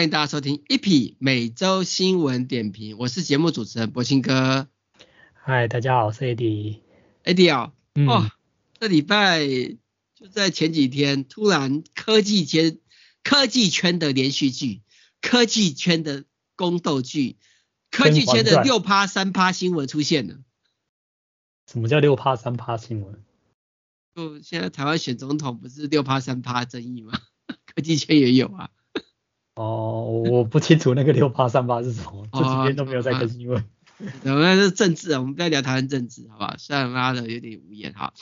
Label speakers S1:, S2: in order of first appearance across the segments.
S1: 欢迎大家收听 EP 每周新闻点评，我是节目主持人柏青哥。
S2: 嗨，大家好，我是 Eddie。
S1: Eddie 哦，嗯、哦，这礼拜就在前几天，突然科技圈科技圈的连续剧，科技圈的宫斗剧，科技圈的六趴三趴新闻出现了。
S2: 什么叫六趴三趴新闻？
S1: 就现在台湾选总统不是六趴三趴争议吗？科技圈也有啊。
S2: 哦，我不清楚那个六八三八是什么，这几天都没有在更新。因 为
S1: 我们是政治啊，我们不要聊台湾政治，好不好？虽然拉的有点无言哈。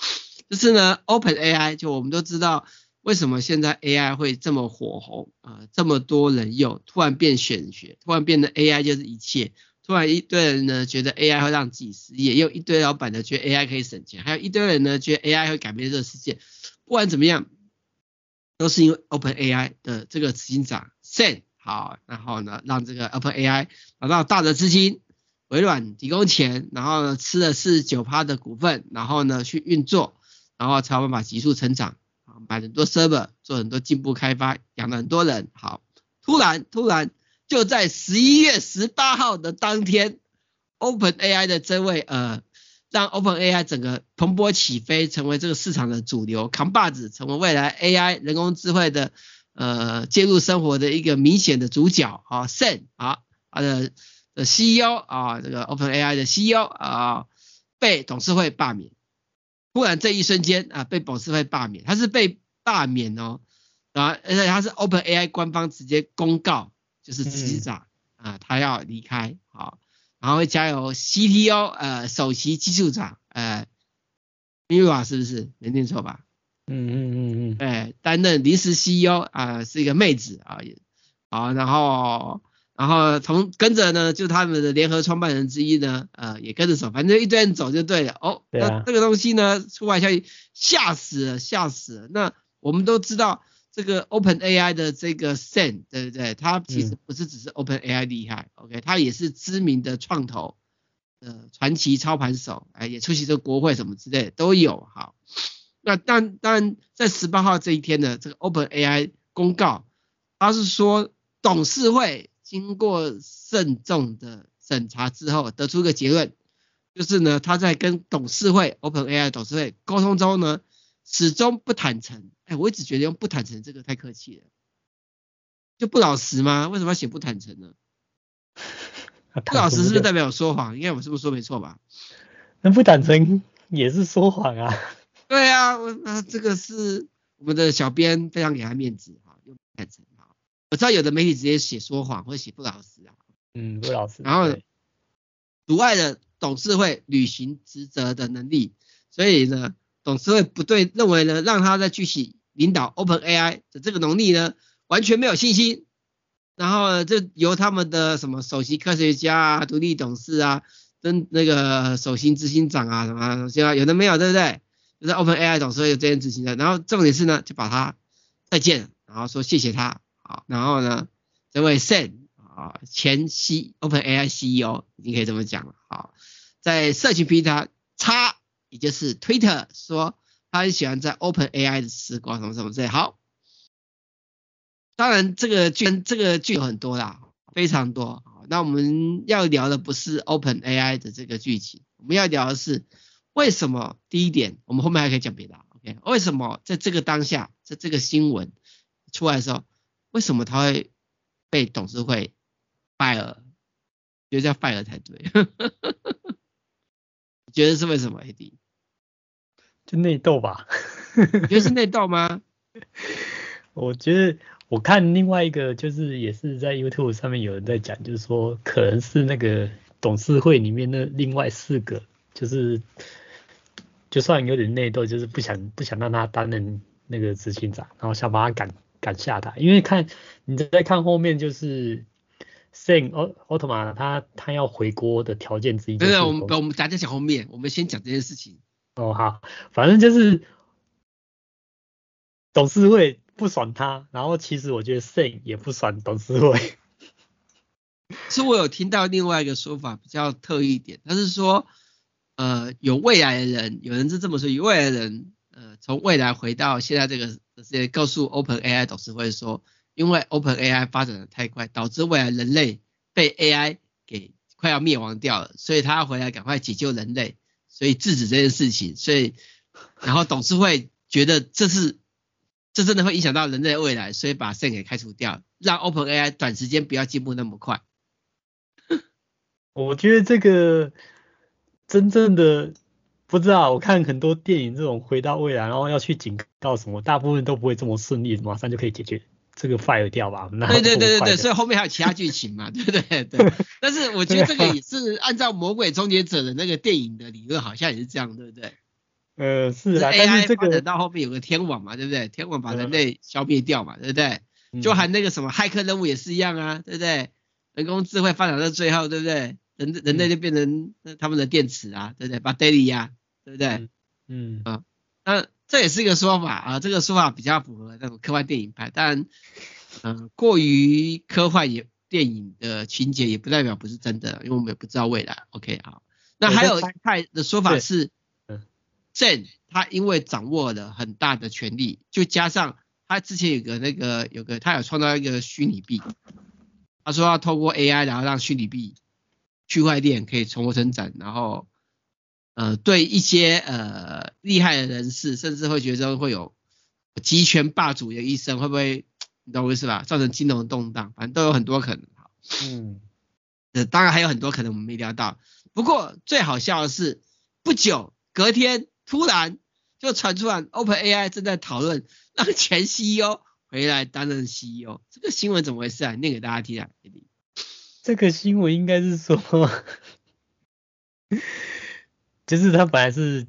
S1: 就是呢，Open AI 就我们都知道，为什么现在 AI 会这么火红啊、呃？这么多人用，突然变玄学，突然变得 AI 就是一切，突然一堆人呢觉得 AI 会让自己失业，又一堆老板呢觉得 AI 可以省钱，还有一堆人呢觉得 AI 会改变这个世界。不管怎么样，都是因为 Open AI 的这个执行长。镇好，然后呢，让这个 OpenAI 拿到大的资金，微软提供钱，然后呢，吃了四十九趴的股份，然后呢去运作，然后才有办法急速成长，啊，买很多 server，做很多进步开发，养了很多人。好，突然突然就在十一月十八号的当天，OpenAI 的这位呃，让 OpenAI 整个蓬勃起飞，成为这个市场的主流扛把子，成为未来 AI 人工智慧的。呃，介入生活的一个明显的主角啊，Sam 啊，他的的 CEO 啊，这个 OpenAI 的 CEO 啊，被董事会罢免。突然这一瞬间啊，被董事会罢免，他是被罢免哦，啊，而且他是 OpenAI 官方直接公告，就是执行长啊，他要离开，啊，然后会加由 CTO 呃，首席技术长呃，Mira 是不是？没念错吧？
S2: 嗯嗯嗯嗯，
S1: 哎，担任临时 CEO 啊，是一个妹子啊，也好，然后然后从跟着呢，就他们的联合创办人之一呢，呃，也跟着走，反正一堆人走就对了。哦，对啊，那这个东西呢，出来消息吓死了，吓死了。那我们都知道这个 OpenAI 的这个 Sam，对不对？他其实不是只是 OpenAI 厉害，嗯，OK，他也是知名的创投，呃，传奇操盘手，哎，也出席这个国会什么之类的都有，好。那但当然，在十八号这一天呢，这个 OpenAI 公告，他是说董事会经过慎重的审查之后，得出一个结论，就是呢，他在跟董事会 OpenAI 董事会沟通中呢，始终不坦诚。哎，我一直觉得用不坦诚这个太客气了，就不老实吗？为什么要写不坦诚呢？不老实是不是代表说谎？应该我是不是说没错吧？
S2: 那不坦诚也是说谎啊。
S1: 对啊，那这个是我们的小编非常给他面子哈，用坦诚哈。我知道有的媒体直接写说谎或者写不老实啊，
S2: 嗯，不老实。
S1: 然后阻碍了董事会履行职责的能力，所以呢，董事会不对，认为呢，让他再继续领导 OpenAI 的这个能力呢，完全没有信心。然后呢，就由他们的什么首席科学家啊、独立董事啊、跟那个首席执行长啊什么，现在有的没有，对不对？就是 OpenAI 董事会有这件事情的，然后重点是呢，就把他再见，然后说谢谢他，好，然后呢，这位 Sam 啊，前 C OpenAI CEO 你可以这么讲，好，在社群平台 X，也就是 Twitter 说他很喜欢在 OpenAI 的时光什么什么之类，好，当然这个剧这个剧有很多啦，非常多，那我们要聊的不是 OpenAI 的这个剧情，我们要聊的是。为什么？第一点，我们后面还可以讲别的，OK？为什么在这个当下，在这个新闻出来的时候，为什么他会被董事会 fire？觉得叫 fire 才对，觉得是为什么？AD？
S2: 就内斗吧？
S1: 你觉得是内斗吗？
S2: 我觉得我看另外一个，就是也是在 YouTube 上面有人在讲，就是说可能是那个董事会里面的另外四个，就是。就算有点内斗，就是不想不想让他担任那个执行长，然后想把他赶赶下台。因为看你再看后面，就是 Sam Altman 他他要回国的条件之一。对对，我们我们大家讲后面，我们先讲这件事情。哦好，反正就是董事会不爽他，然后其实我觉得 Sam 也不爽董事会。
S1: 是我有听到另外一个说法比较特异一点，他是说。呃，有未来的人，有人是这么说，有未来的人，呃，从未来回到现在这个世界，告诉 OpenAI 董事会说，因为 Open AI 发展的太快，导致未来人类被 AI 给快要灭亡掉了，所以他要回来赶快解救人类，所以制止这件事情，所以然后董事会觉得这是这真的会影响到人类未来，所以把圣给开除掉，让 Open AI 短时间不要进步那么快。
S2: 我觉得这个真正的不知道，我看很多电影这种回到未来，然后要去警告什么，大部分都不会这么顺利，马上就可以解决。这个 fire 掉吧，那
S1: 对对对对对，所以后面还有其他剧情嘛，对不对？对。但是我觉得这个也是按照魔鬼终结者的那个电影的理论，好像也是这样，对不对？
S2: 呃，是啊。
S1: 是 AI 发展到后面有个天网嘛，对不对？天网把人类消灭掉嘛，对不对？就含那个什么骇客任务也是一样啊，对不对？人工智慧发展到最后，对不对？人人类就变成他们的电池啊，对不对？把 daily 呀，对不对？嗯啊，那。这也是一个说法啊，这个说法比较符合那种科幻电影派，但嗯、呃，过于科幻也电影的情节也不代表不是真的，因为我们也不知道未来。OK 好，那还有一派的说法是，嗯，Zen 他因为掌握了很大的权力，就加上他之前有个那个有个他有创造一个虚拟币，他说要透过 AI 然后让虚拟币区块链可以重获生产，然后。呃，对一些呃厉害的人士，甚至会觉得会有集权霸主的一生，会不会 你懂我意思吧？造成金融动荡，反正都有很多可能。嗯，呃，当然还有很多可能我们没聊到。不过最好笑的是，不久隔天突然就传出来，OpenAI 正在讨论让前 CEO 回来担任 CEO。这个新闻怎么回事啊？念给大家听啊。
S2: 这个新闻应该是说。就是他本来是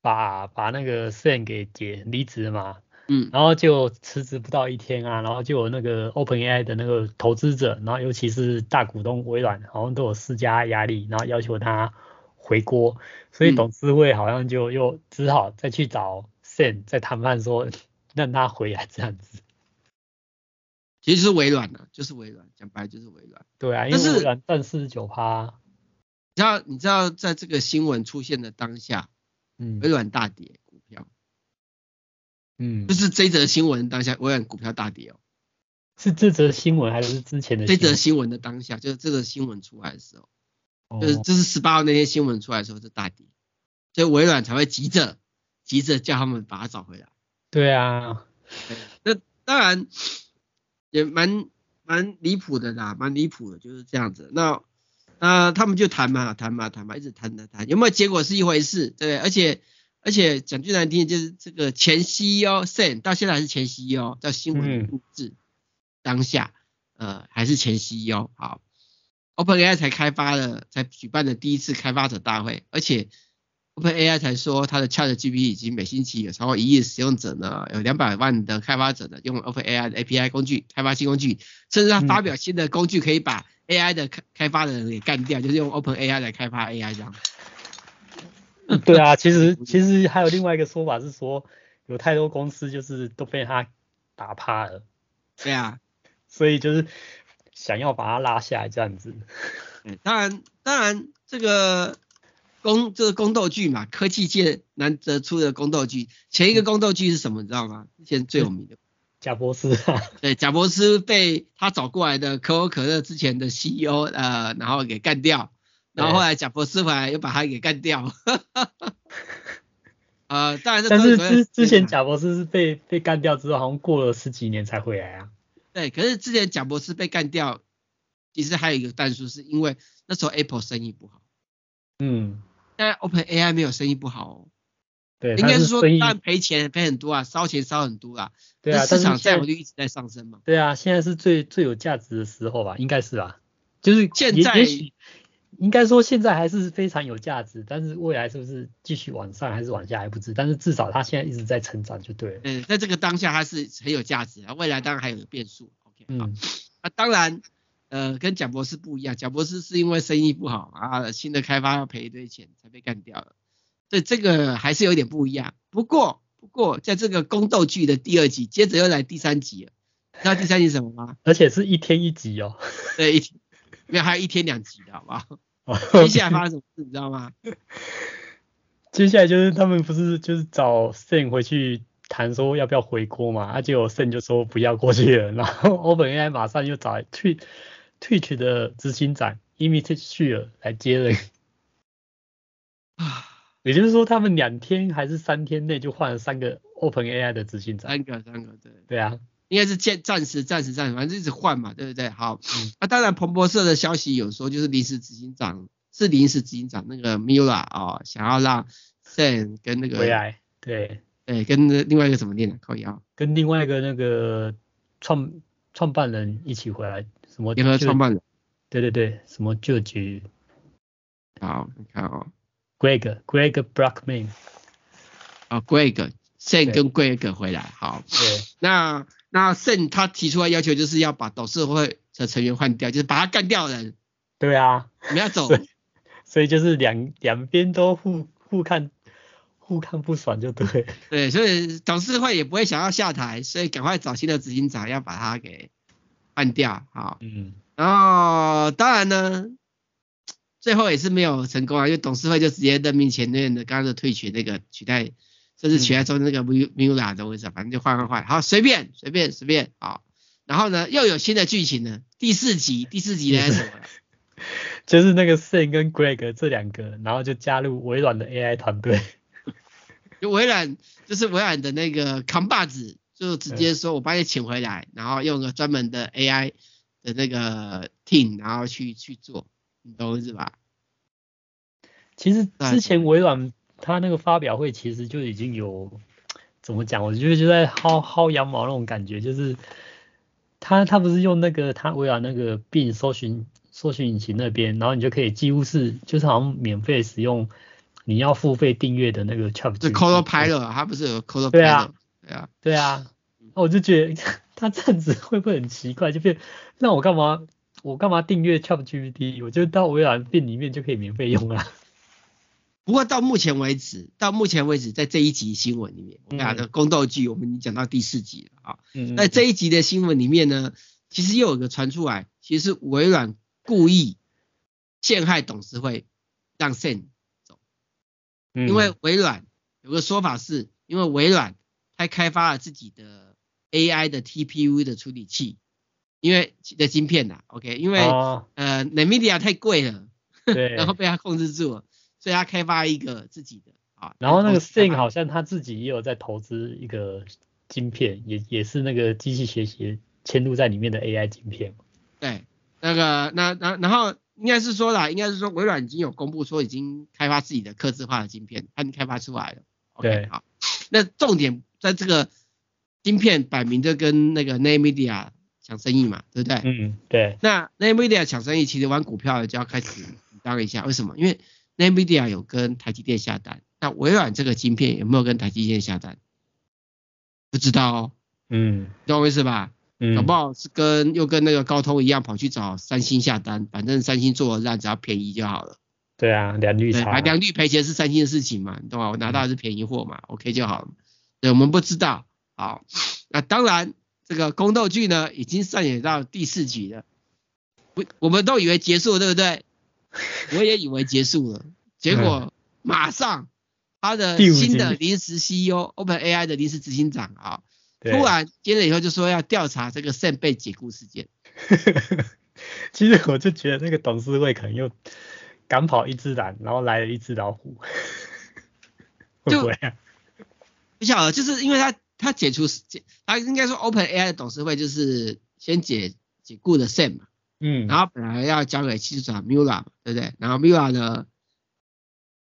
S2: 把把那个 Sam 给解离职嘛，嗯，然后就辞职不到一天啊，然后就有那个 OpenAI 的那个投资者，然后尤其是大股东微软，好像都有施加压力，然后要求他回锅，所以董事会好像就又只好再去找 Sam 再谈判说 让他回来这样子。
S1: 其实是微软啊，就是微软，讲白就是微软。
S2: 对啊，因为微软占四十九趴。
S1: 你知道，你知道，在这个新闻出现的当下，嗯，微软大跌股票，嗯，就是这则新闻当下，微软股票大跌哦。
S2: 是这则新闻还是之前的？
S1: 这则新闻的当下，就是这个新闻出来的时候，哦、就是这是十八号那天新闻出来的时候是大跌，所以微软才会急着急着叫他们把它找回来。
S2: 对啊，
S1: 那当然也蛮蛮离谱的啦，蛮离谱的，就是这样子。那。那、呃、他们就谈嘛，谈嘛，谈嘛，一直谈谈谈，有没有结果是一回事，对不对？而且而且讲句难听，就是这个前 CEO Sam 到现在还是前 CEO，叫新闻录制当下，呃，还是前 CEO。好，OpenAI 才开发了，才举办了第一次开发者大会，而且 OpenAI 才说它的 ChatGPT 已经每星期有超过一亿使用者呢，有两百万的开发者呢用 OpenAI 的 API 工具开发新工具，甚至它发表新的工具可以把 AI 的开开发的人给干掉，就是用 OpenAI 来开发 AI 这样。
S2: 对啊，其实其实还有另外一个说法是说，有太多公司就是都被他打趴了。
S1: 对啊，
S2: 所以就是想要把它拉下来这样子。
S1: 嗯，当然当然这个宫这个宫斗剧嘛，科技界难得出的宫斗剧。前一个宫斗剧是什么，你知道吗？之前最有名的。
S2: 贾伯斯，
S1: 对，贾伯斯被他找过来的可口可乐之前的 CEO 呃，然后给干掉，然后后来贾伯斯回来又把他给干掉，呃，当然是，
S2: 但是之之前贾伯斯是被被干掉之后，好像过了十几年才回来啊。
S1: 对，可是之前贾伯斯被干掉，其实还有一个但数，是因为那时候 Apple 生意不好，嗯，但 OpenAI 没有生意不好哦。对，应该是说，当然赔钱赔很多啊，烧钱烧很多啊。对啊，市场占有率一直在上升嘛。
S2: 对啊，现在是最最有价值的时候吧，应该是啊。就是现在，也许应该说现在还是非常有价值，但是未来是不是继续往上还是往下还不知。但是至少它现在一直在成长就对了。
S1: 嗯，在这个当下它是很有价值啊，未来当然还有个变数。OK，好。那当然，呃，跟贾博士不一样，贾博士是因为生意不好啊，新的开发要赔一堆钱才被干掉了。所以，这个还是有点不一样。不过，不过，在这个宫斗剧的第二集，接着又来第三集了。知道第三集什么吗？
S2: 而且是一天一集哦。
S1: 对，一天，没有，还有一天两集的，好不好？接下来发生什么事，你知道吗？
S2: 接下来就是他们不是就是找 Sam 回去。谈说要不要回国嘛，啊结果 Sam 就说不要过去了，然后 OpenAI 马上又找 Twitch Twitch 的执行长 Shear 来接任。啊，也就是说他们两天还是三天内就换了三个 OpenAI 的执行长。
S1: 三个，三个，对。
S2: 对啊，
S1: 应该是暂暂时暂时暂时，反正一直换嘛，对不对？好，嗯、啊，当然彭博社的消息有说就是临时执行长是临时执行长那个 Mila 啊，想要让 Sam 跟那个
S2: 回来，对。
S1: 对，跟另外一个怎么念的靠腰，
S2: 跟另外一个那个创创办人一起回来，什么
S1: 联合创办人？
S2: 对对对，什么旧局？
S1: 好，你看哦
S2: ，Greg Greg Brockman，
S1: 啊，Greg Sam 跟 Greg 回来，好，
S2: 对，
S1: 那那 Sam 他提出来要求就是要把董事会的成员换掉，就是把他干掉的人。
S2: 对啊，
S1: 我们要走，
S2: 所以就是两两边都互互看。互看不爽就对，
S1: 对，所以董事会也不会想要下台，所以赶快找新的执行长，要把他给换掉，好，
S2: 嗯，
S1: 然后当然呢，最后也是没有成功啊，因为董事会就直接任命前任的刚刚的退群那个取代，甚至取代中那个 Mula 的位置，反正就换换换，好，随便随便随便，好，然后呢又有新的剧情呢，第四集第四集呢什么？
S2: 就是那个 Sam 跟 Greg 这两个，然后就加入微软的 AI 团队。
S1: 就微软就是微软的那个扛把子，就直接说我把你请回来，然后用个专门的 AI 的那个 team，然后去去做，你懂是吧？
S2: 其实之前微软它那个发表会其实就已经有怎么讲，我觉得就在薅薅羊毛那种感觉，就是他他不是用那个他微软那个 Bing 搜寻搜寻引擎那边，然后你就可以几乎是就是好像免费使用。你要付费订阅的那个 ChatGPT，
S1: 是 Copilot，它不是有 Copilot？
S2: 对啊，
S1: 对啊，
S2: 对啊。我就觉得 它这样子会不会很奇怪？就变，那我干嘛我干嘛订阅 ChatGPT？我就到微软 Bing 里面就可以免费用啊。
S1: 不过到目前为止，到目前为止，在这一集新闻里面，我们俩的宫斗剧，我们已经讲到第四集了啊。嗯。在这一集的新闻里面呢，其实又有一个传出来，其实是微软故意陷害董事会，让 Sam。因为微软有个说法是，因为微软它开发了自己的 AI 的 TPU 的处理器，因为的晶片呐，OK，因为、哦、呃 NVIDIA 太贵了，对，然后被它控制住了，所以它开发一个自己的啊。
S2: 然后那个 Sing 好像他自己也有在投资一个晶片，也也是那个机器学习嵌入在里面的 AI 晶片。
S1: 对，那个那那然后。应该是说啦，应该是说微软已经有公布说已经开发自己的客制化的晶片，它已经开发出来了。
S2: 对，okay,
S1: 好，那重点在这个晶片摆明着跟那个 NVIDIA 抢生意嘛，对不对？
S2: 嗯，对。
S1: 那 NVIDIA 抢生意，其实玩股票的就要开始当一下，为什么？因为 NVIDIA 有跟台积电下单，那微软这个晶片有没有跟台积电下单？不知道哦。
S2: 嗯，
S1: 懂我意思吧？搞不好是跟又跟那个高通一样跑去找三星下单，反正三星做的烂，只要便宜就好了。
S2: 对啊，良率差。
S1: 良率赔钱是三星的事情嘛，你懂吗？我拿到的是便宜货嘛、嗯、，OK 就好了。对，我们不知道。好，那当然这个宫斗剧呢已经上演到第四集了，不，我们都以为结束了，对不对？我也以为结束了，结果马上他的新的临时 CEO，OpenAI 的临时执行长啊。突然接了以后就说要调查这个 Sam 被解雇事件。
S2: 其实我就觉得那个董事会可能又赶跑一只狼，然后来了一只老虎。会不会啊？
S1: 不晓得，就是因为他他解除解，他应该说 OpenAI 的董事会就是先解解雇的 Sam 嘛。
S2: 嗯。
S1: 然后本来要交给技术长 Mula 嘛，对不对？然后 Mula 呢，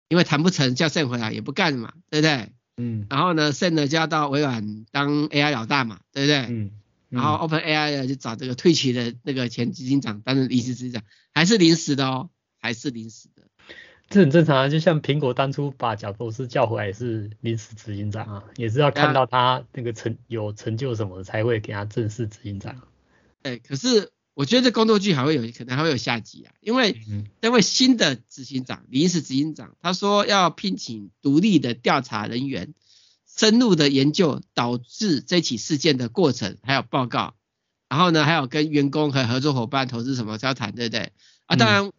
S1: 因为谈不成叫 Sam 回来也不干嘛，对不对？
S2: 嗯，
S1: 然后呢，Sam 呢就要到微软当 AI 老大嘛，对不对？
S2: 嗯。
S1: 然后 OpenAI 呢就找这个退群的那个前执行长担任临时执行长，还是临时的哦，还是临时的。
S2: 这很正常啊，就像苹果当初把贾伯斯叫回来也是临时执行长啊，也是要看到他那个成有成就什么的才会给他正式执行长。
S1: 哎，可是。我觉得这宫斗剧还会有可能还会有下集啊，因为这位新的执行长，临时执行长，他说要聘请独立的调查人员，深入的研究导致这起事件的过程，还有报告，然后呢，还有跟员工和合作伙伴、投资什么交谈，对不对？啊，当然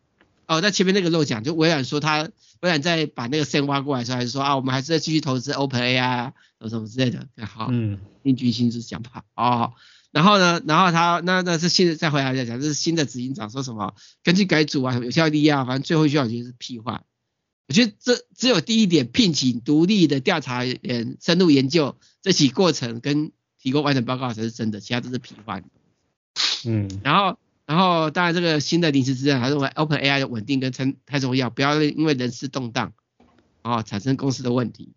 S1: 哦，在前面那个漏讲，就微软说他微软在把那个 Sam 挖过来的时候，还是说啊，我们还是在继续投资 OpenAI 啊，什么什么之类的，好，嗯，英俊新是讲法。哦。然后呢，然后他那那是现在再回来再讲，这是新的执行长说什么，根据改组啊，有效率啊，反正最后一句话就是屁话。我觉得这只有第一点，聘请独立的调查员深入研究这起过程跟提供完整报告才是真的，其他都是屁话。嗯，然后然后当然这个新的临时执行长他认为 OpenAI 的稳定跟成太重要，不要因为人事动荡然后产生公司的问题。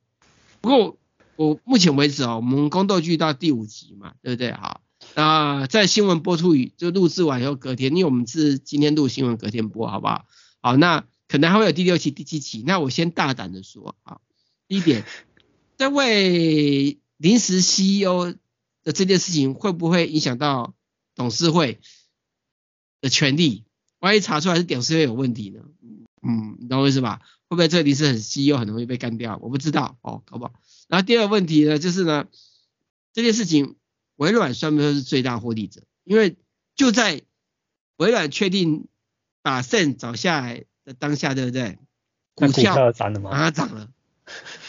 S1: 不过我目前为止哦，我们宫斗剧到第五集嘛，对不对？好。那在新闻播出与就录制完以后，隔天，因为我们是今天录新闻，隔天播，好不好？好，那可能还会有第六期、第七期。那我先大胆的说，啊，第一点，这位临时 CEO 的这件事情会不会影响到董事会的权利？万一查出来是董事会有问题呢？嗯，你懂我意思吧？会不会这个临时很 CEO 很容易被干掉？我不知道，哦，搞不好。然后第二个问题呢，就是呢，这件事情。微软算不算是最大获利者？因为就在微软确定把 Sam 找下来的当下，对不对？股票涨了吗？马上涨了，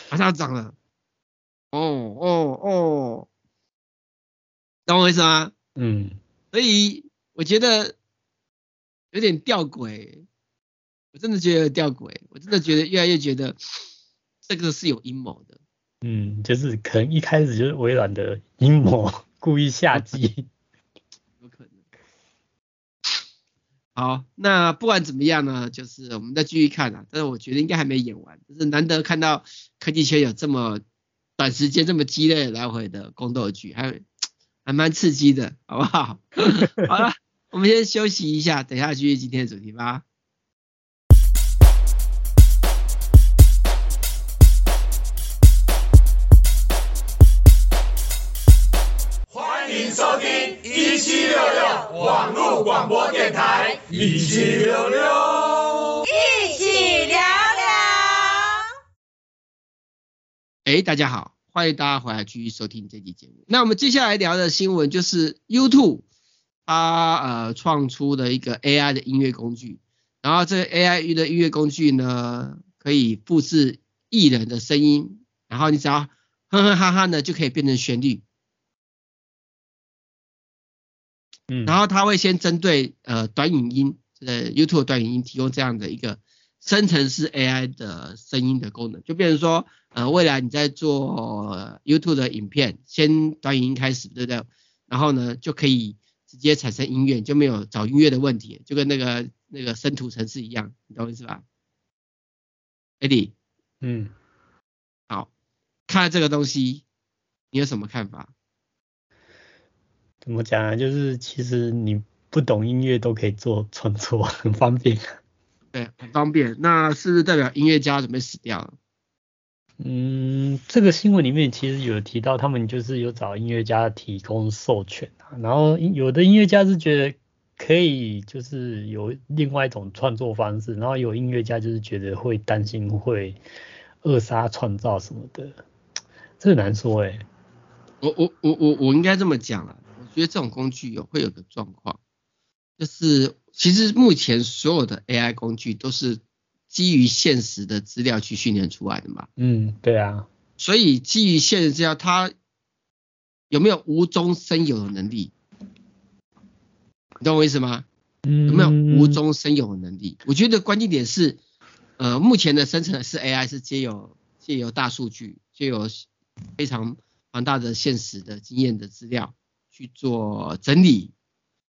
S1: 马上涨了。哦哦哦，懂我意思吗？嗯。所以我觉得有点吊诡，我真的觉得吊诡，我真的觉得越来越觉得这个是有阴谋的。
S2: 嗯，就是可能一开始就是微软的阴谋。故意下机，
S1: 有可能。好，那不管怎么样呢，就是我们再继续看啊。但是我觉得应该还没演完，就是难得看到科技圈有这么短时间这么激烈来回的宫斗剧，还还蛮刺激的，好不好？好了，我们先休息一下，等一下继续今天的主题吧。
S3: 网络广播电台，一起聊聊，一起聊聊。
S1: 哎，大家好，欢迎大家回来继续收听这期节目。那我们接下来聊的新闻就是 YouTube，它呃创出了一个 AI 的音乐工具，然后这个 AI 的音乐工具呢，可以复制艺人的声音，然后你只要哼哼哈哈呢，就可以变成旋律。嗯，然后它会先针对呃短影音，呃 YouTube 短影音提供这样的一个生成式 AI 的声音的功能，就变成说呃未来你在做 YouTube 的影片，先短影音开始，对不对？然后呢就可以直接产生音乐，就没有找音乐的问题，就跟那个那个生图程式一样，你懂我意思吧？Eddie，嗯，好，看了这个东西，你有什么看法？
S2: 怎么讲啊？就是其实你不懂音乐都可以做创作，很方便。
S1: 对，很方便。那是不是代表音乐家准备死掉了？
S2: 嗯，这个新闻里面其实有提到，他们就是有找音乐家提供授权啊。然后有的音乐家是觉得可以，就是有另外一种创作方式。然后有音乐家就是觉得会担心会扼杀创造什么的，这很难说哎、欸。
S1: 我我我我我应该这么讲啊。觉得这种工具有会有个状况，就是其实目前所有的 AI 工具都是基于现实的资料去训练出来的嘛。
S2: 嗯，对啊。
S1: 所以基于现实资料，它有没有无中生有的能力？你懂我意思吗？嗯。有没有无中生有的能力？我觉得关键点是，呃，目前的生成的是 AI 是借由借由大数据，借由非常庞大的现实的经验的资料。去做整理，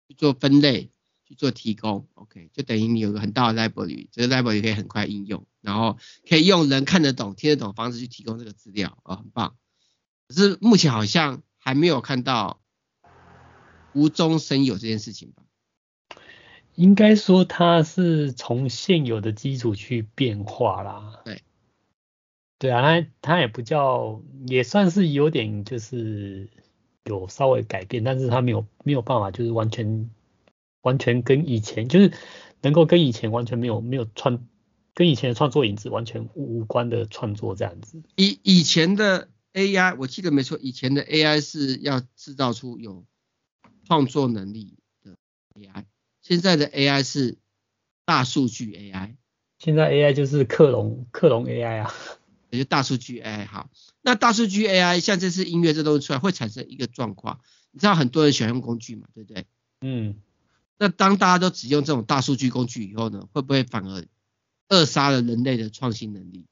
S1: 去做分类，去做提供，OK，就等于你有个很大的 library，这个 library 可以很快应用，然后可以用人看得懂、听得懂的方式去提供这个资料，哦，很棒。可是目前好像还没有看到无中生有这件事情吧？
S2: 应该说它是从现有的基础去变化啦。
S1: 对，
S2: 对啊，它它也不叫，也算是有点就是。有稍微改变，但是他没有没有办法，就是完全完全跟以前，就是能够跟以前完全没有没有创，跟以前的创作影子完全无关的创作这样子。
S1: 以以前的 AI，我记得没错，以前的 AI 是要制造出有创作能力的 AI，现在的 AI 是大数据 AI。
S2: 现在 AI 就是克隆克隆 AI 啊，
S1: 也就大数据 AI。好，那大数据 AI 像这次音乐这东西出来，会产生一个状况，你知道很多人喜欢用工具嘛，对不对？
S2: 嗯。
S1: 那当大家都只用这种大数据工具以后呢，会不会反而扼杀了人类的创新能力？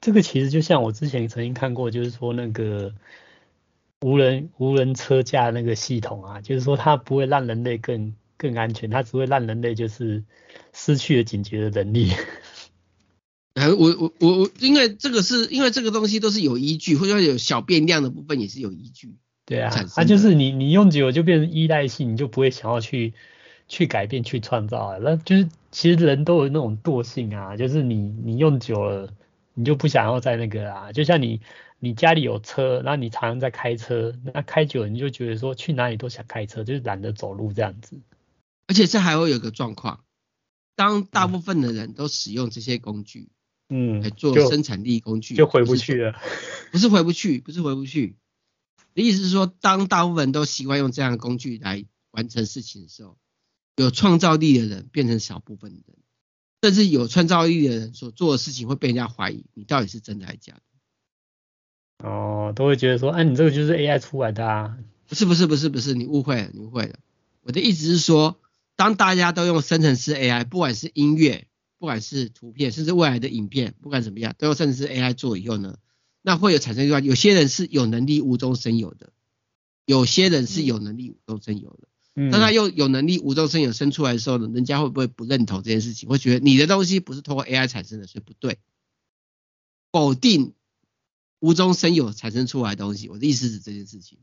S2: 这个其实就像我之前曾经看过，就是说那个无人无人车架那个系统啊，就是说它不会让人类更更安全，它只会让人类就是失去了警觉的能力。
S1: 呃，我我我我，因为这个是因为这个东西都是有依据，或者说有小变量的部分也是有依据。
S2: 对啊，它、啊、就是你你用久了就变成依赖性，你就不会想要去去改变去创造啊。那就是其实人都有那种惰性啊，就是你你用久了，你就不想要再那个啊。就像你你家里有车，然后你常常在开车，那开久了你就觉得说去哪里都想开车，就是懒得走路这样子。
S1: 而且这还会有个状况，当大部分的人都使用这些工具，嗯，来做生产力工具，
S2: 就回不去了。
S1: 不是回不去，不是回不去。的意思是说，当大部分人都习惯用这样的工具来完成事情的时候，有创造力的人变成少部分人，甚至有创造力的人所做的事情会被人家怀疑，你到底是真的还是假的？
S2: 哦，都会觉得说，哎、啊，你这个就是 AI 出来的啊？
S1: 不是不是不是不是，你误会了，你误会了。我的意思是说，当大家都用生成式 AI，不管是音乐，不管是图片，甚至未来的影片，不管怎么样，都用生成式 AI 做以后呢？那会有产生一个，有些人是有能力无中生有的，有些人是有能力无中生有的。嗯。当他又有能力无中生有生出来的时候呢，人家会不会不认同这件事情？会觉得你的东西不是通过 AI 产生的，所以不对，否定无中生有产生出来的东西。我的意思是这件事情，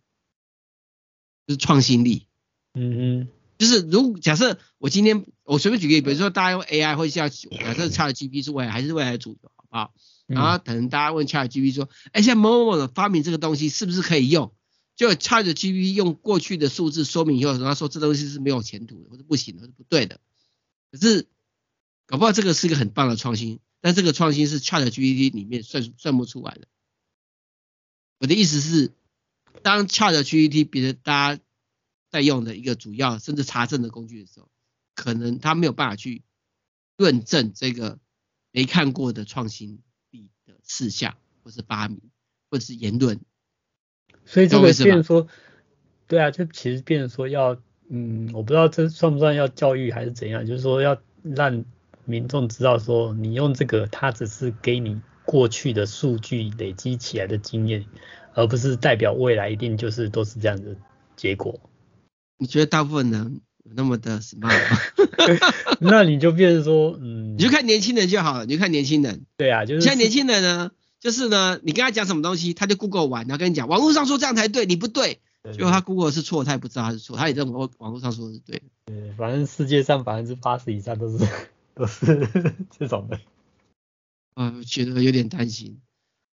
S1: 就是创新力。嗯嗯。就是如假设我今天我随便举个例，比如说大家用 AI 会像假设 ChatGPT 是未来还是未来的主流，好不好？然后可能大家问 ChatGPT 说，哎，像某某某的发明这个东西是不是可以用？就 ChatGPT 用过去的数字说明以后，然后说这东西是没有前途的，或者不行的，或者不对的。可是搞不好这个是一个很棒的创新，但这个创新是 ChatGPT 里面算算不出来的。我的意思是，当 ChatGPT 变成大家在用的一个主要甚至查证的工具的时候，可能他没有办法去论证这个没看过的创新。事项，或是发明，或者是言论，
S2: 所以这个变成说，对啊，就其实变成说要，嗯，我不知道这算不算要教育还是怎样，就是说要让民众知道说，你用这个，它只是给你过去的数据累积起来的经验，而不是代表未来一定就是都是这样的结果。
S1: 你觉得大部分人有那么的 smart？
S2: 那你就变成说，嗯，
S1: 你就看年轻人就好了，你就看年轻人。
S2: 对啊，就是
S1: 现在年轻人呢，就是呢，你跟他讲什么东西，他就 Google 完，然后跟你讲，网络上说这样才对，你不对，结果他 Google 是错，他也不知道他是错，他也认为网络上说的是对的。
S2: 对，反正世界上百分之八十以上都是 都是 这种的。
S1: 啊，我觉得有点担心。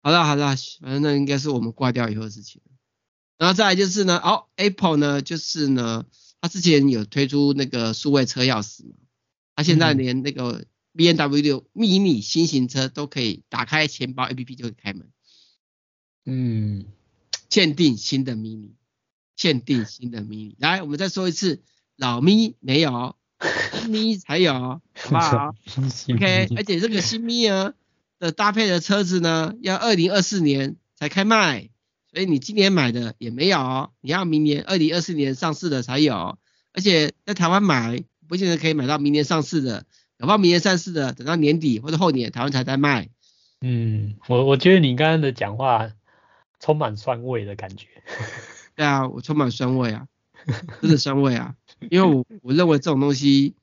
S1: 好了好了，反正那应该是我们挂掉以后的事情。然后再来就是呢，哦，Apple 呢，就是呢。他之前有推出那个数位车钥匙嘛？他现在连那个 BMW Mini 新型车都可以打开钱包 APP 就可以开门。
S2: 嗯，
S1: 限定新的 Mini，限定新的 Mini。来，我们再说一次，老 Mi 没有，Mi 才有，好不好？OK，而且这个新 Mi 啊的搭配的车子呢，要二零二四年才开卖。所以你今年买的也没有，你要明年二零二四年上市的才有，而且在台湾买不见得可以买到明年上市的，哪怕明年上市的，等到年底或者后年台湾才在卖。
S2: 嗯，我我觉得你刚刚的讲话充满酸味的感觉。
S1: 对啊，我充满酸味啊，真的酸味啊，因为我我认为这种东西，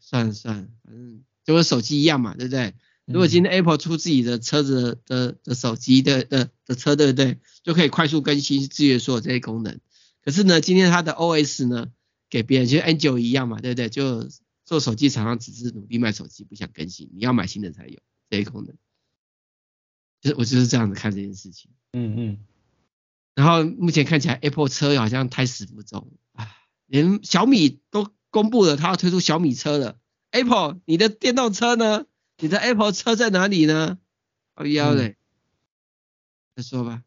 S1: 算了算了，反正就跟手机一样嘛，对不对？如果今天 Apple 出自己的车子的的，手机的的的车，对不对？就可以快速更新、支援所有这些功能。可是呢，今天它的 OS 呢，给别人就 Android 一样嘛，对不对？就做手机厂商只是努力卖手机，不想更新，你要买新的才有这些功能。就是我就是这样子看这件事情。
S2: 嗯嗯。
S1: 然后目前看起来 Apple 车好像胎死腹中啊，连小米都公布了它要推出小米车了。Apple，你的电动车呢？你的 Apple 车在哪里呢？哦，要嘞，再说吧。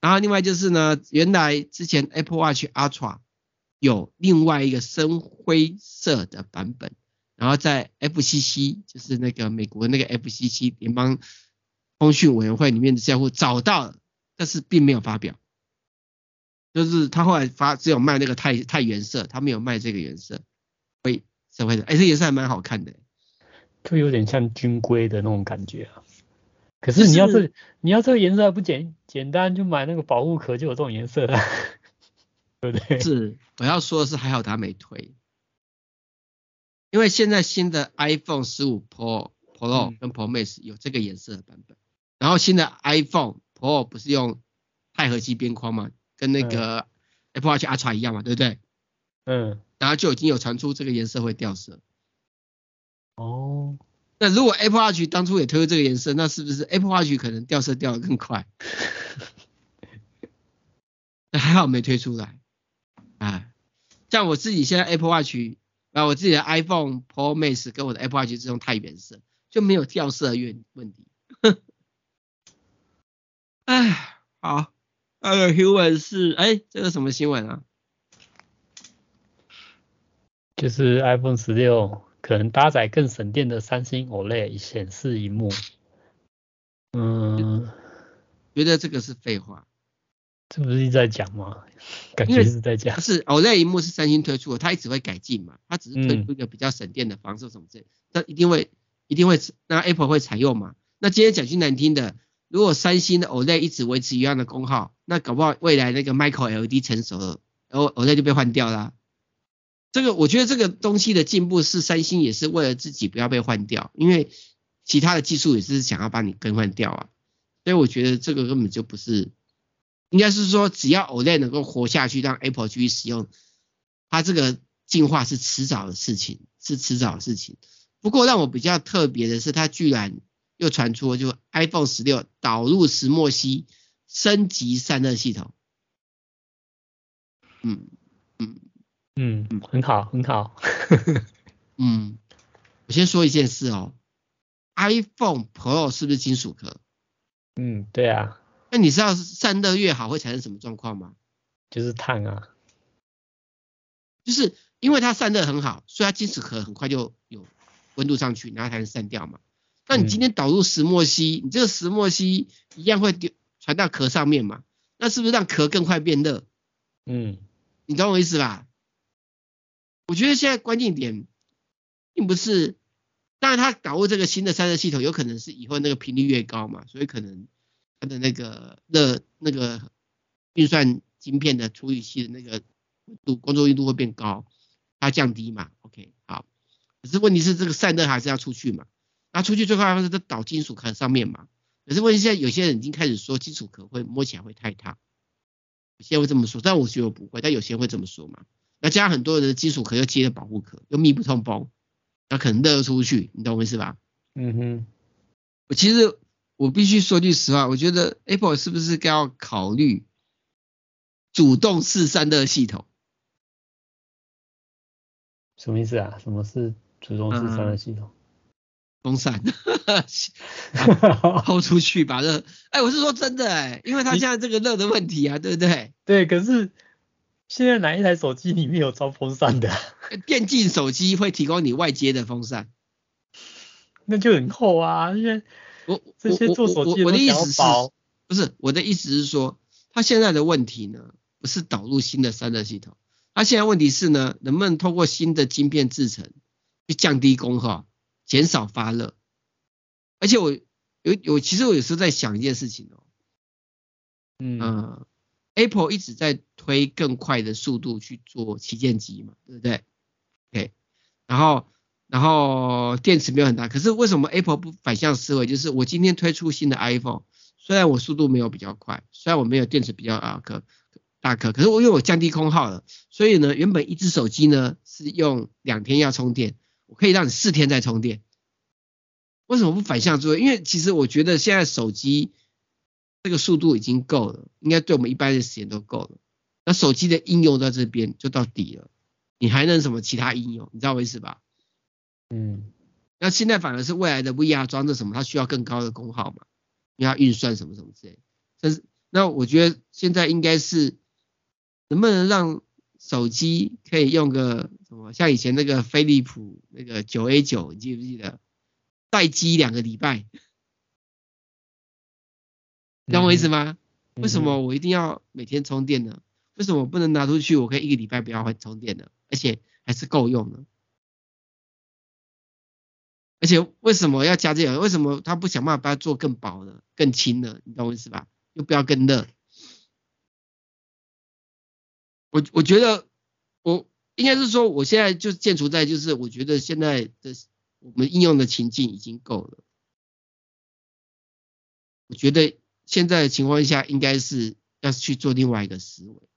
S1: 然后另外就是呢，原来之前 Apple Watch Ultra 有另外一个深灰色的版本，然后在 FCC 就是那个美国那个 FCC 联邦通讯委员会里面的账户找到了，但是并没有发表。就是他后来发只有卖那个太太原色，他没有卖这个颜色，灰深灰的，哎，这颜色还蛮好看的，
S2: 就有点像军规的那种感觉啊。可是你要这你要这个颜色还不简简单，就买那个保护壳就有这种颜色了，对不对？
S1: 是，我要说的是还好他没推，因为现在新的 iPhone 十五 Pro Pro 跟 Pro Max 有这个颜色的版本，嗯、然后新的 iPhone Pro 不是用钛合金边框嘛？跟那个 Apple Watch Ultra 一样嘛，对不对？
S2: 嗯，
S1: 然后就已经有传出这个颜色会掉色。
S2: 哦，
S1: 那如果 Apple Watch 当初也推出这个颜色，那是不是 Apple Watch 可能掉色掉的更快？那还好没推出来。啊，像我自己现在 Apple Watch，啊，我自己的 iPhone Pro Max 跟我的 Apple Watch 是用钛原色，就没有掉色的问问题。哎，好。那个 Human 是哎，这个什么新闻啊？
S2: 就是 iPhone 十六可能搭载更省电的三星 OLED 显示荧幕。嗯，
S1: 觉得这个是废话。
S2: 这不是一直在讲吗？感觉是在讲。
S1: 不是 OLED 萤幕是三星推出的，它一直会改进嘛，它只是推出一个比较省电的方式什么之类，那、嗯、一定会一定会那 Apple 会采用嘛？那今天讲句难听的。如果三星的 OLED 一直维持一样的功耗，那搞不好未来那个 Micro LED 成熟了，然后 OLED 就被换掉啦。这个我觉得这个东西的进步是三星也是为了自己不要被换掉，因为其他的技术也是想要把你更换掉啊。所以我觉得这个根本就不是，应该是说只要 OLED 能够活下去，让 Apple 继续使用，它这个进化是迟早的事情，是迟早的事情。不过让我比较特别的是，它居然。又传出就 iPhone 十六导入石墨烯升级散热系统，嗯嗯
S2: 嗯嗯，很好很好，
S1: 嗯，我先说一件事哦，iPhone Pro 是不是金属壳？
S2: 嗯，对啊。
S1: 那你知道散热越好会产生什么状况吗？
S2: 就是烫啊，
S1: 就是因为它散热很好，所以它金属壳很快就有温度上去，然后才能散掉嘛。那你今天导入石墨烯，你这个石墨烯一样会丢传到壳上面嘛？那是不是让壳更快变热？
S2: 嗯，
S1: 你懂我意思吧？我觉得现在关键点并不是，当然他掌握这个新的散热系统，有可能是以后那个频率越高嘛，所以可能它的那个热那个运算晶片的处理器的那个度工作温度会变高，它降低嘛？OK，好。可是问题是这个散热还是要出去嘛？那出去最快的方式都导金属壳上面嘛，可是问题现在有些人已经开始说金属壳会摸起来会太烫，有些人会这么说，但我觉得不会，但有些人会这么说嘛。那加上很多人的金属壳又接了保护壳，又密不通风，那可能热出去，你懂我意思吧？
S2: 嗯哼。
S1: 我其实我必须说句实话，我觉得 Apple 是不是该要考虑主动式散热系统？
S2: 什么意思啊？什么是主动式散热系统？嗯
S1: 风扇，抛出去把热，哎，我是说真的哎，因为它现在这个热的问题啊，对不对？
S2: 对，可是现在哪一台手机里面有装风扇的？
S1: 电竞手机会提供你外接的风扇，
S2: 那就很厚啊。因为我这些做手机的意思是，
S1: 不是我的意思是说，它现在的问题呢，不是导入新的散热系统，它现在问题是呢，能不能透过新的晶片制成去降低功耗？减少发热，而且我有有，其实我有时候在想一件事情哦，
S2: 嗯、
S1: 呃、，Apple 一直在推更快的速度去做旗舰机嘛，对不对？OK，然后然后电池没有很大，可是为什么 Apple 不反向思维？就是我今天推出新的 iPhone，虽然我速度没有比较快，虽然我没有电池比较啊可大可，可是我因为我降低空耗了，所以呢，原本一只手机呢是用两天要充电。我可以让你四天再充电，为什么不反向作业？因为其实我觉得现在手机这个速度已经够了，应该对我们一般的时间都够了。那手机的应用在这边就到底了，你还能什么其他应用？你知道我意思吧？
S2: 嗯，
S1: 那现在反而是未来的 VR 装置什么，它需要更高的功耗嘛，因为它运算什么什么之类。但是那我觉得现在应该是能不能让手机可以用个什么，像以前那个飞利浦那个九 A 九，你记不记得？待机两个礼拜，懂我意思吗？为什么我一定要每天充电呢？为什么我不能拿出去，我可以一个礼拜不要换充电呢？而且还是够用呢？而且为什么要加这个？为什么他不想办法把它做更薄呢？更轻呢？你懂我意思吧？又不要更热。我我觉得我应该是说，我现在就建筑在就是我觉得现在的我们应用的情境已经够了。我觉得现在的情况下应该是要去做另外一个思维。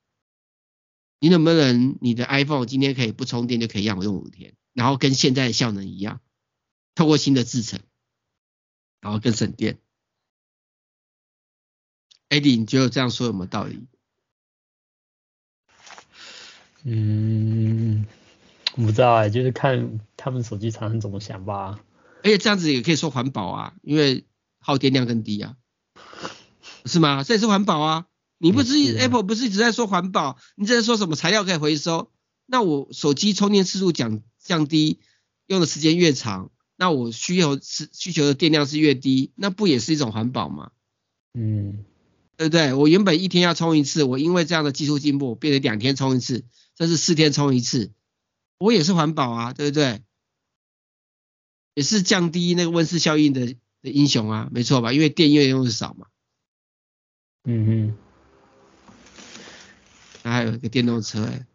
S1: 你能不能你的 iPhone 今天可以不充电就可以让我用五天，然后跟现在的效能一样？透过新的制程，然后更省电。Eddie，你觉得这样说有没有道理？
S2: 嗯，我不知道哎，就是看他们手机厂商怎么想吧。
S1: 而且这样子也可以说环保啊，因为耗电量更低啊，是吗？这也是环保啊。你不是，Apple 不是一直在说环保？你在说什么材料可以回收？那我手机充电次数降降低，用的时间越长。那我需求是需求的电量是越低，那不也是一种环保吗？
S2: 嗯，
S1: 对不对？我原本一天要充一次，我因为这样的技术进步，变成两天充一次，甚至四天充一次，我也是环保啊，对不对？也是降低那个温室效应的的英雄啊，没错吧？因为电越用越少嘛。
S2: 嗯嗯。
S1: 还有一个电动车哎。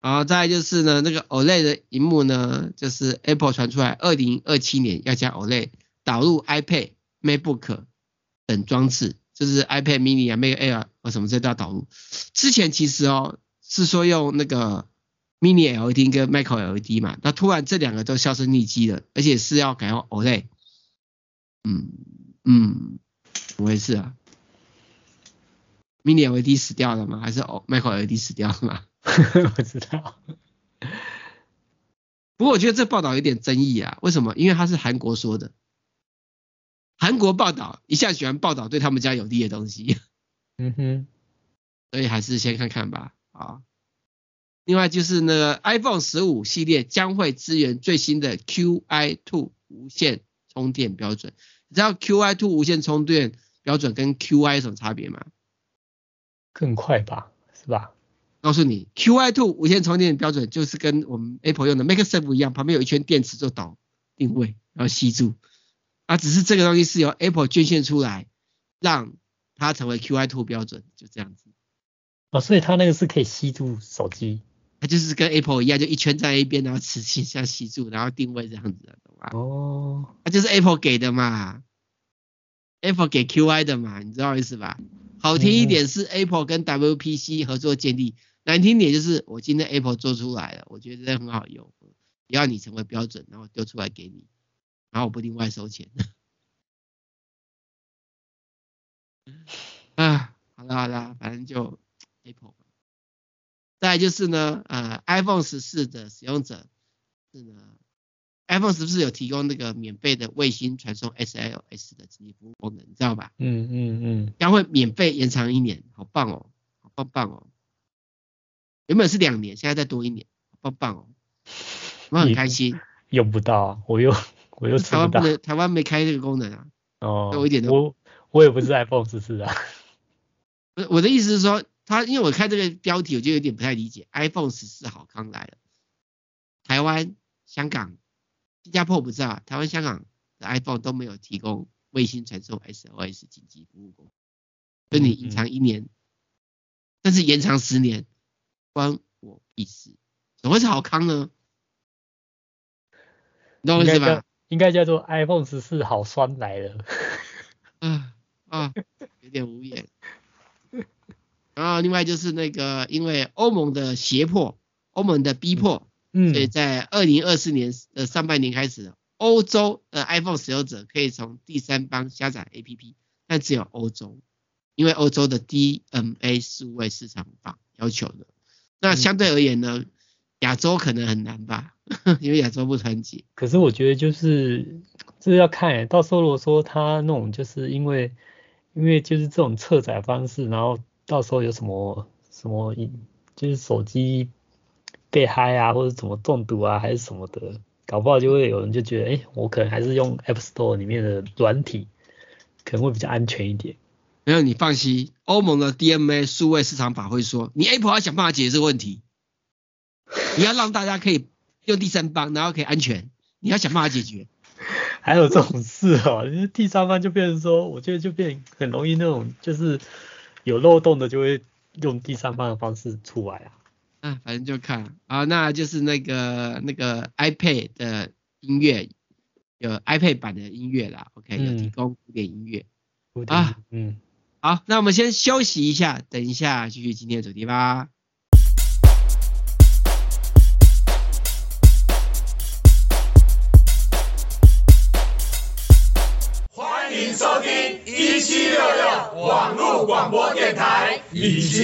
S1: 然后再就是呢，那个 OLED 的荧幕呢，就是 Apple 传出来，二零二七年要将 OLED 导入 iPad、MacBook 等装置，就是 iPad Mini 啊、Mac Air 或什么这都要导入。之前其实哦是说用那个 Mini LED 跟 Micro LED 嘛，那突然这两个都销声匿迹了，而且是要改用 OLED。嗯嗯，怎么回事啊？Mini LED 死掉了吗？还是 Micro LED 死掉了吗？
S2: 我知道，
S1: 不过我觉得这报道有点争议啊。为什么？因为他是韩国说的，韩国报道一向喜欢报道对他们家有利的东西。
S2: 嗯哼，
S1: 所以还是先看看吧。啊，另外就是那个 iPhone 十五系列将会支援最新的 Qi2 无线充电标准。你知道 Qi2 无线充电标准跟 Qi 有什么差别吗？
S2: 更快吧，是吧？
S1: 告诉你，Qi Two 无线充电标准就是跟我们 Apple 用的 MagSafe 一样，旁边有一圈电池做导定位，然后吸住。啊，只是这个东西是由 Apple 捐献出来，让它成为 Qi Two 标准，就这样子。
S2: 哦，所以它那个是可以吸住手机，
S1: 它就是跟 Apple 一样，就一圈在一边，然后磁性像吸住，然后定位这样子的，懂吗？
S2: 哦，
S1: 它就是 Apple 给的嘛，Apple 给 Qi 的嘛，你知道意思吧？好听一点是 Apple 跟 WPC 合作建立。难听点就是我今天 Apple 做出来了，我觉得很好用，要你成为标准，然后丢出来给你，然后我不另外收钱。啊，好了好了，反正就 Apple。再来就是呢，呃，iPhone 十四的使用者是呢，iPhone 是不是有提供那个免费的卫星传送 SLS 的紧急服务功能，你知道吧？
S2: 嗯嗯嗯，
S1: 将会免费延长一年，好棒哦，好棒棒哦。原本是两年，现在再多一年，棒棒哦！我很开心。
S2: 用不到啊，我又 我又台湾
S1: 不能，台湾没开这个功能啊。
S2: 哦。
S1: 我一点都
S2: 我我也不是 iPhone 十四啊。
S1: 不是我的意思是说，他因为我看这个标题，我就有点不太理解。iPhone 十四好康来了，台湾、香港、新加坡我不知道，台湾、香港的 iPhone 都没有提供卫星传送 SOS 紧急服务功能，所以你延长一年，但是延长十年。关我屁事，怎么会是好康呢？你懂我意思吧？
S2: 应该叫做 iPhone 十四好酸来了。
S1: 啊啊，有点无言。然后另外就是那个，因为欧盟的胁迫，欧盟的逼迫，嗯，所以在二零二四年的上半年开始，欧洲的 iPhone 使用者可以从第三方下载 APP，但只有欧洲，因为欧洲的 DMA 数位市场法要求的。那相对而言呢，亚洲可能很难吧，因为亚洲不团结。
S2: 可是我觉得就是这是要看、欸，到时候如果说他那种就是因为因为就是这种侧载方式，然后到时候有什么什么就是手机被害啊，或者怎么中毒啊，还是什么的，搞不好就会有人就觉得，哎、欸，我可能还是用 App Store 里面的软体，可能会比较安全一点。
S1: 没有，你放心，欧盟的 DMA 数位市场法会说，你 Apple 要想办法解决这个问题，你要让大家可以 用第三方，然后可以安全，你要想办法解决。
S2: 还有这种事哦，因为第三方就变成说，我觉得就变很容易那种，就是有漏洞的就会用第三方的方式出来啊。
S1: 嗯，反正就看啊，那就是那个那个 iPad 的音乐，有 iPad 版的音乐啦，OK，有提供古典音乐啊，嗯。好，那我们先休息一下，等一下继续今天的主题吧。
S3: 欢迎收听一七六六网络广播电台，一七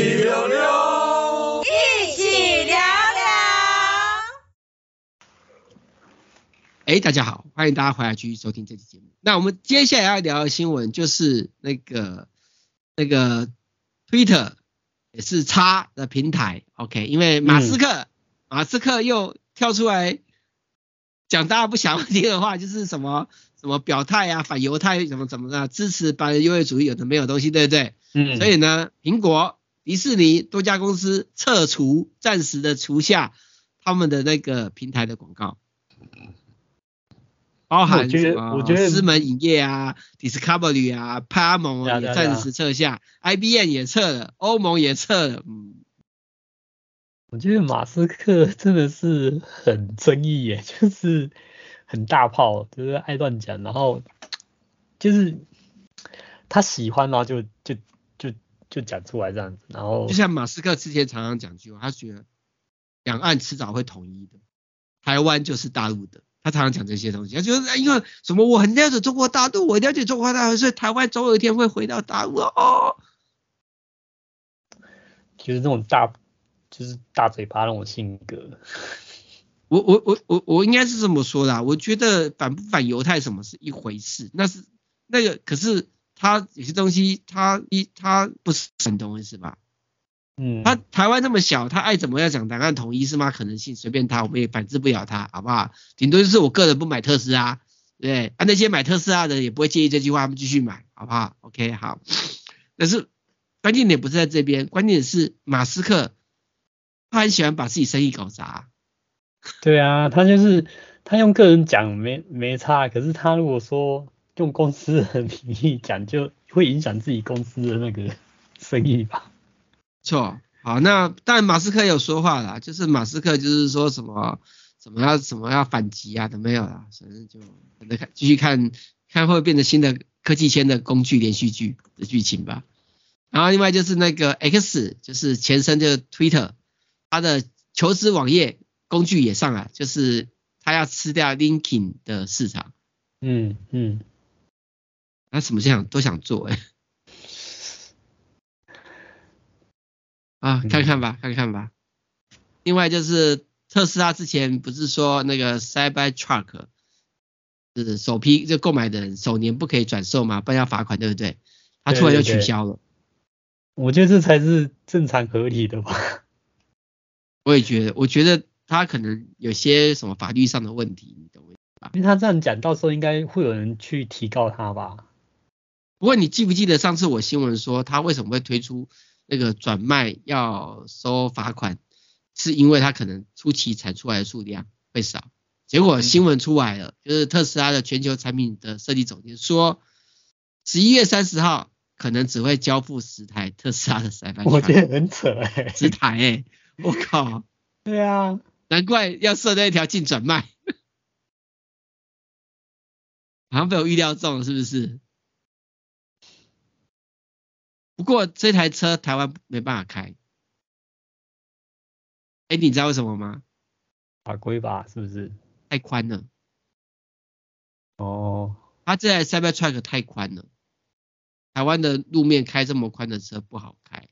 S1: 哎，大家好，欢迎大家回来继续收听这期节目。那我们接下来要聊的新闻就是那个。那个 Twitter 也是叉的平台，OK，因为马斯克，嗯、马斯克又跳出来讲大家不想听的话，就是什么什么表态啊，反犹太什么怎么的，支持白人优越主义，有的没有东西，对不对？嗯。所以呢，苹果、迪士尼多家公司撤除，暂时的除下他们的那个平台的广告。包含什么？我觉得狮门影业啊，Discovery 啊，Paramount 啊也暂时撤下，IBM 也撤了，欧盟也撤了。嗯，
S2: 我觉得马斯克真的是很争议耶，就是很大炮，就是爱乱讲，然后就是他喜欢然后就就就就讲出来这样子，然后
S1: 就像马斯克之前常常讲句话，他觉得两岸迟早会统一的，台湾就是大陆的。他常常讲这些东西，他就是因为什么，我很了解中国大陆，我了解中国大陆，所以台湾总有一天会回到大陆哦。
S2: 就是这种大，就是大嘴巴那种性格。
S1: 我我我我我应该是这么说的，我觉得反不反犹太什么是一回事，那是那个，可是他有些东西他一他不是很懂，是吧？嗯，他台湾那么小，他爱怎么样讲两岸统一是吗？可能性随便他，我们也反制不了他，好不好？顶多就是我个人不买特斯拉，对，啊那些买特斯拉的人也不会介意这句话，他们继续买，好不好？OK，好。但是关键点不是在这边，关键是马斯克，他很喜欢把自己生意搞砸。
S2: 对啊，他就是他用个人讲没没差，可是他如果说用公司的名义讲，就会影响自己公司的那个生意吧。
S1: 错，好，那当然马斯克有说话啦，就是马斯克就是说什么什么要什么要反击啊都没有啦，反正就等着看，继续看看会变成新的科技圈的工具连续剧的剧情吧。然后另外就是那个 X，就是前身就是 Twitter，它的求职网页工具也上来，就是它要吃掉 LinkedIn 的市场。嗯嗯，他什么想都想做哎、欸。啊，看看吧，看看吧。另外就是特斯拉之前不是说那个 Cybertruck 是首批就购买的人首年不可以转售嘛，不然要罚款，对不对？他突然就取消了。对对对。
S2: 我觉得这才是正常合理的吧。
S1: 我也觉得，我觉得他可能有些什么法律上的问题，你懂吗？
S2: 因为他这样讲，到时候应该会有人去提告他吧。
S1: 不过你记不记得上次我新闻说他为什么会推出？那个转卖要收罚款，是因为它可能初期产出来的数量会少。结果新闻出来了，就是特斯拉的全球产品的设计总监说，十一月三十号可能只会交付十台特斯拉的 Cybertruck。
S2: 我觉得很扯哎、欸，
S1: 十台哎、欸，我靠。
S2: 对啊，
S1: 难怪要设那一条禁转卖，好像被我预料中了，是不是？不过这台车台湾没办法开，哎，你知道为什么吗？
S2: 法规吧，是不是？
S1: 太宽了。
S2: 哦。
S1: 它这台 Cybertruck 太宽了，台湾的路面开这么宽的车不好开，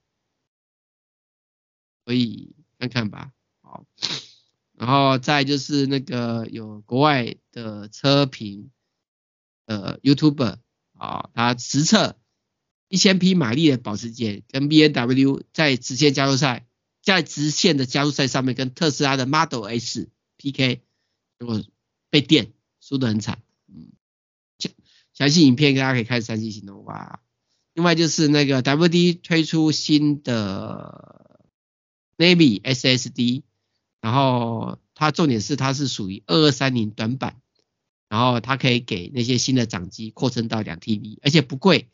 S1: 所以看看吧。好，然后再就是那个有国外的车评，呃，YouTuber 啊，他实测。一千匹马力的保时捷跟 BMW 在直线加速赛在直线的加速赛上面跟特斯拉的 Model S PK，结果被电，输得很惨。嗯，详详细影片大家可以看三 C 行动吧。另外就是那个 WD 推出新的 Navy SSD，然后它重点是它是属于二二三零短板，然后它可以给那些新的掌机扩充到两 TB，而且不贵，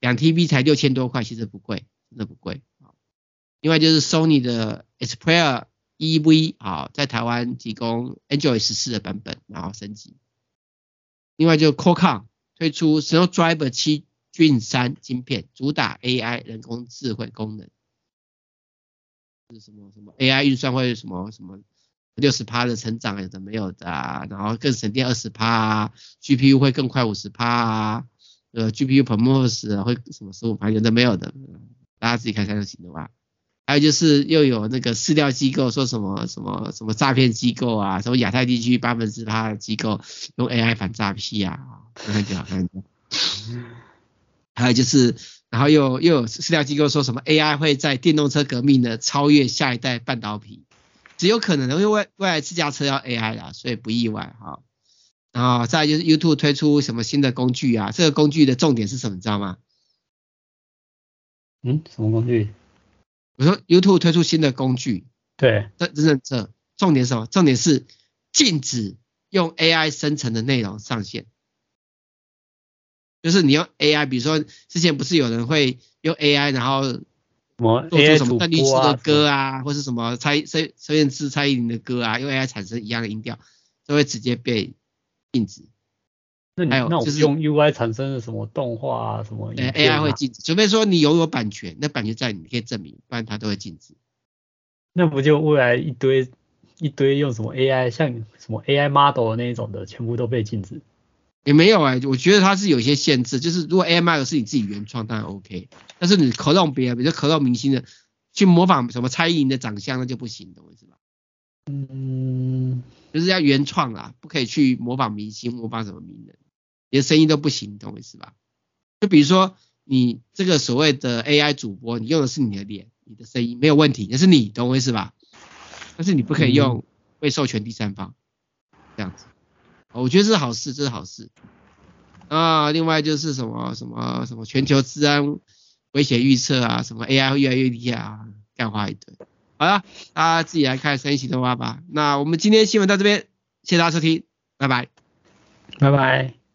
S1: 两 TB 才六千多块，其实不贵，真的不贵。另外就是 Sony 的 Xperia EV 啊，在台湾提供 Android 十四的版本，然后升级。另外就 Qualcomm 推出 Snapdragon 七。Gen 三晶片主打 AI 人工智慧功能，是什么什么 AI 运算会什么什么六十趴的成长有的没有的啊，然后更省电二十趴，GPU 会更快五十趴啊，呃 GPU performance 会什么十五趴有的没有的，大家自己看看就行了吧。还有就是又有那个饲料机构说什么什么什么诈骗机构啊，什么亚太地区八分之八的机构用 AI 反诈骗啊，看看就好看。还有就是，然后又又有饲料机构说什么 AI 会在电动车革命的超越下一代半导体，只有可能，因为未未来自驾车要 AI 啦，所以不意外哈。然后再就是 YouTube 推出什么新的工具啊？这个工具的重点是什么？你知道吗？
S2: 嗯，什么工具？
S1: 我说 YouTube 推出新的工具，
S2: 对，
S1: 这这这重点是什么？重点是禁止用 AI 生成的内容上线。就是你用 AI，比如说之前不是有人会用 AI，然后做出什么邓丽君的歌啊，或是什么蔡孙孙燕姿、蔡依林的歌啊，用 AI 产生一样的音调，就会直接被禁止。
S2: 那你还有就是用 UI 产生的什么动画啊，什么、啊、
S1: AI 会禁止，除非说你拥有版权，那版权在你可以证明，不然它都会禁止。
S2: 那不就未来一堆一堆用什么 AI，像什么 AI model 那一种的，全部都被禁止？
S1: 也没有哎、欸，我觉得它是有一些限制，就是如果 AI model 是你自己原创，当然 OK，但是你 clone 别人，比如说 clone 明星的，去模仿什么蔡依林的长相，那就不行，懂我意思吧？嗯，就是要原创啦，不可以去模仿明星，模仿什么名人，连声音都不行，懂我意思吧？就比如说你这个所谓的 AI 主播，你用的是你的脸，你的声音没有问题，那是你，懂我意思吧？但是你不可以用未授权第三方，这样子。我觉得这是好事，这是好事啊。另外就是什么什么什么全球治安威胁预测啊，什么 AI 会越来越厉害啊，干话一堆。好了，大家自己来看三一行动吧。那我们今天新闻到这边，谢谢大家收听，拜拜，
S2: 拜拜。